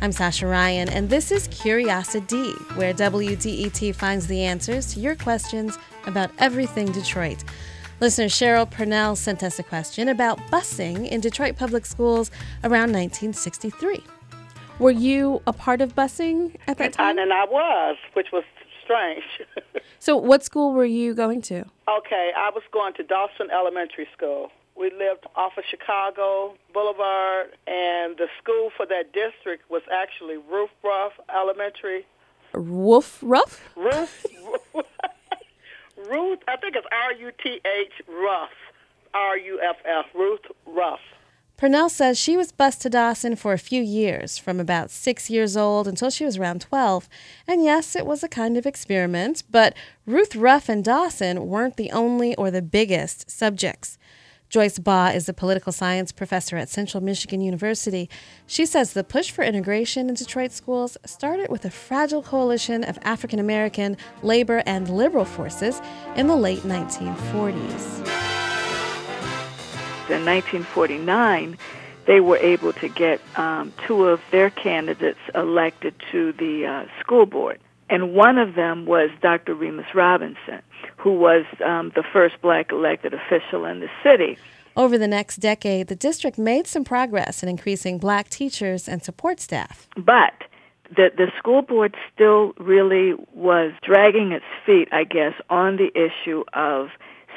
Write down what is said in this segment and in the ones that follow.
I'm Sascha Raiyn, and this is CuriosiD, where WDET finds the answers to your questions about everything Detroit. Listener Cheryl Purnell sent us a question about busing in Detroit public schools around 1963. Were you a part of busing at that time? And I was, which was strange. so, what school were you going to? Okay, I was going to Dawson Elementary School. We lived off of Chicago Boulevard, and the school for that district was actually Ruth Ruff Elementary. Wolf Ruff? Ruth. Ruth, I think it's R U T H Ruff. R U F F. Ruth Ruff. Purnell says she was bused to Dawson for a few years, from about six years old until she was around 12. And yes, it was a kind of experiment, but Ruth Ruff and Dawson weren't the only or the biggest subjects. Joyce Baugh is a political science professor at Central Michigan University. She says the push for integration in Detroit schools started with a fragile coalition of African American, labor, and liberal forces in the late 1940s. In 1949, they were able to get um, two of their candidates elected to the uh, school board. And one of them was Dr. Remus Robinson who was um, the first black elected official in the city. Over the next decade, the district made some progress in increasing black teachers and support staff. But the, the school board still really was dragging its feet, I guess, on the issue of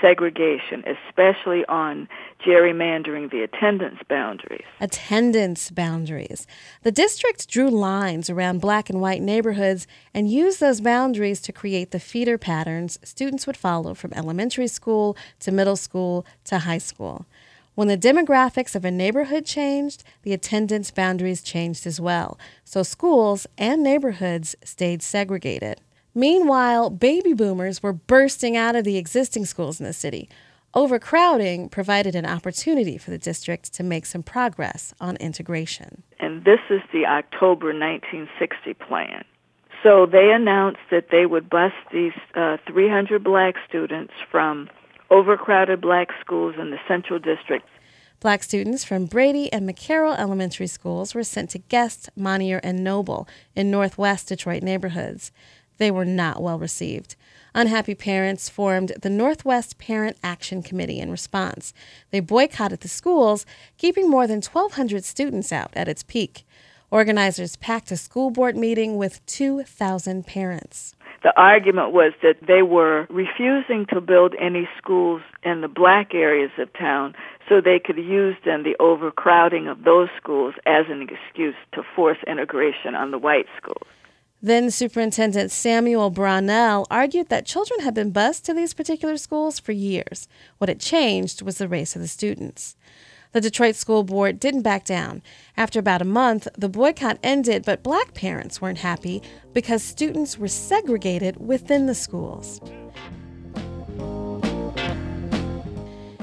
segregation, especially on gerrymandering the attendance boundaries. Attendance boundaries. The district drew lines around black and white neighborhoods and used those boundaries to create the feeder patterns students would follow from elementary school to middle school to high school. When the demographics of a neighborhood changed, the attendance boundaries changed as well, so schools and neighborhoods stayed segregated. Meanwhile, baby boomers were bursting out of the existing schools in the city. Overcrowding provided an opportunity for the district to make some progress on integration. And this is the October 1960 plan. So they announced that they would bus these uh, 300 black students from overcrowded black schools in the Central District. Black students from Brady and McCarroll elementary schools were sent to Guest, Monnier, and Noble in northwest Detroit neighborhoods. They were not well received. Unhappy parents formed the Northwest Parent Action Committee in response. They boycotted the schools, keeping more than 1,200 students out at its peak. Organizers packed a school board meeting with 2,000 parents. The argument was that they were refusing to build any schools in the black areas of town so they could use then the overcrowding of those schools as an excuse to force integration on the white schools. Then Superintendent Samuel Brownell argued that children had been bused to these particular schools for years. What had changed was the race of the students. The Detroit School Board didn't back down. After about a month, the boycott ended, but black parents weren't happy because students were segregated within the schools.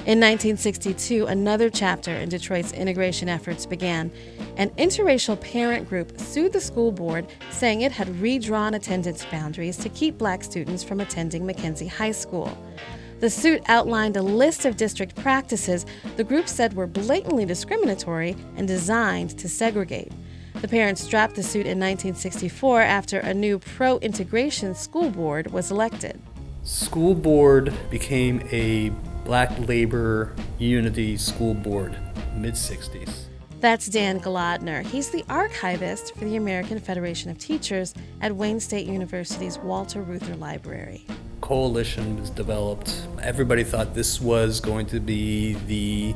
In 1962, another chapter in Detroit's integration efforts began. An interracial parent group sued the school board, saying it had redrawn attendance boundaries to keep black students from attending Mackenzie High School. The suit outlined a list of district practices the group said were blatantly discriminatory and designed to segregate. The parents dropped the suit in 1964 after a new pro integration school board was elected. School board became a Black Labor Unity School Board, mid 60s. That's Dan Golodner. He's the archivist for the American Federation of Teachers at Wayne State University's Walter Reuther Library. Coalition was developed. Everybody thought this was going to be the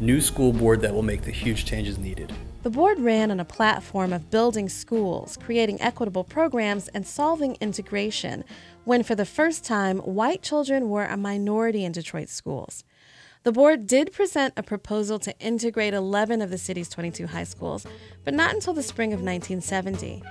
new school board that will make the huge changes needed. The board ran on a platform of building schools, creating equitable programs, and solving integration when for the first time white children were a minority in Detroit schools. The board did present a proposal to integrate 11 of the city's 22 high schools, but not until the spring of 1970.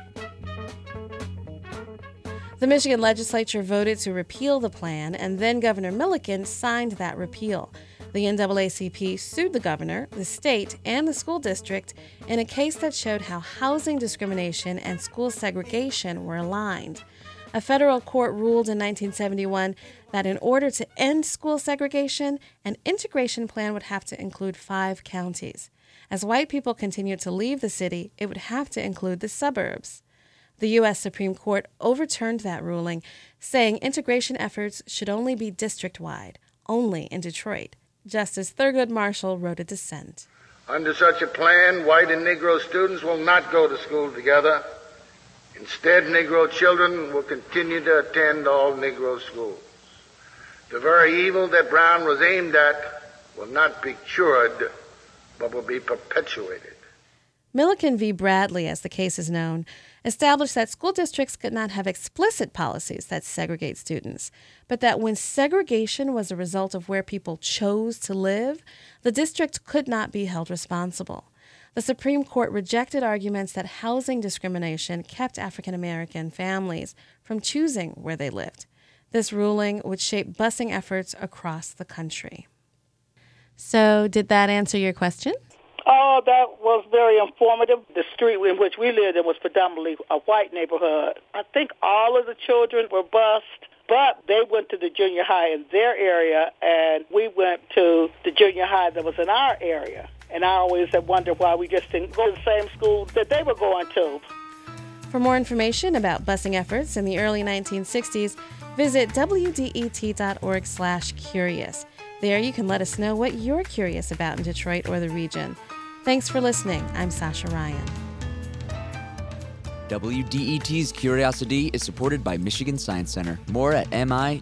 The Michigan legislature voted to repeal the plan, and then Governor Milliken signed that repeal. The NAACP sued the governor, the state, and the school district in a case that showed how housing discrimination and school segregation were aligned. A federal court ruled in 1971 that in order to end school segregation, an integration plan would have to include five counties. As white people continued to leave the city, it would have to include the suburbs. The U.S. Supreme Court overturned that ruling, saying integration efforts should only be district wide, only in Detroit. Justice Thurgood Marshall wrote a dissent. Under such a plan, white and Negro students will not go to school together. Instead, Negro children will continue to attend all Negro schools. The very evil that Brown was aimed at will not be cured, but will be perpetuated. Milliken v. Bradley, as the case is known, established that school districts could not have explicit policies that segregate students, but that when segregation was a result of where people chose to live, the district could not be held responsible. The Supreme Court rejected arguments that housing discrimination kept African American families from choosing where they lived. This ruling would shape busing efforts across the country. So, did that answer your question? Oh, that was very informative. The street in which we lived in was predominantly a white neighborhood. I think all of the children were bused, but they went to the junior high in their area, and we went to the junior high that was in our area. And I always have wondered why we just didn't go to the same school that they were going to. For more information about busing efforts in the early 1960s, visit wdet.org slash curious. There you can let us know what you're curious about in Detroit or the region. Thanks for listening. I'm Sascha Raiyn. WDET's CuriosiD is supported by Michigan Science Center. More at mi-sci.org.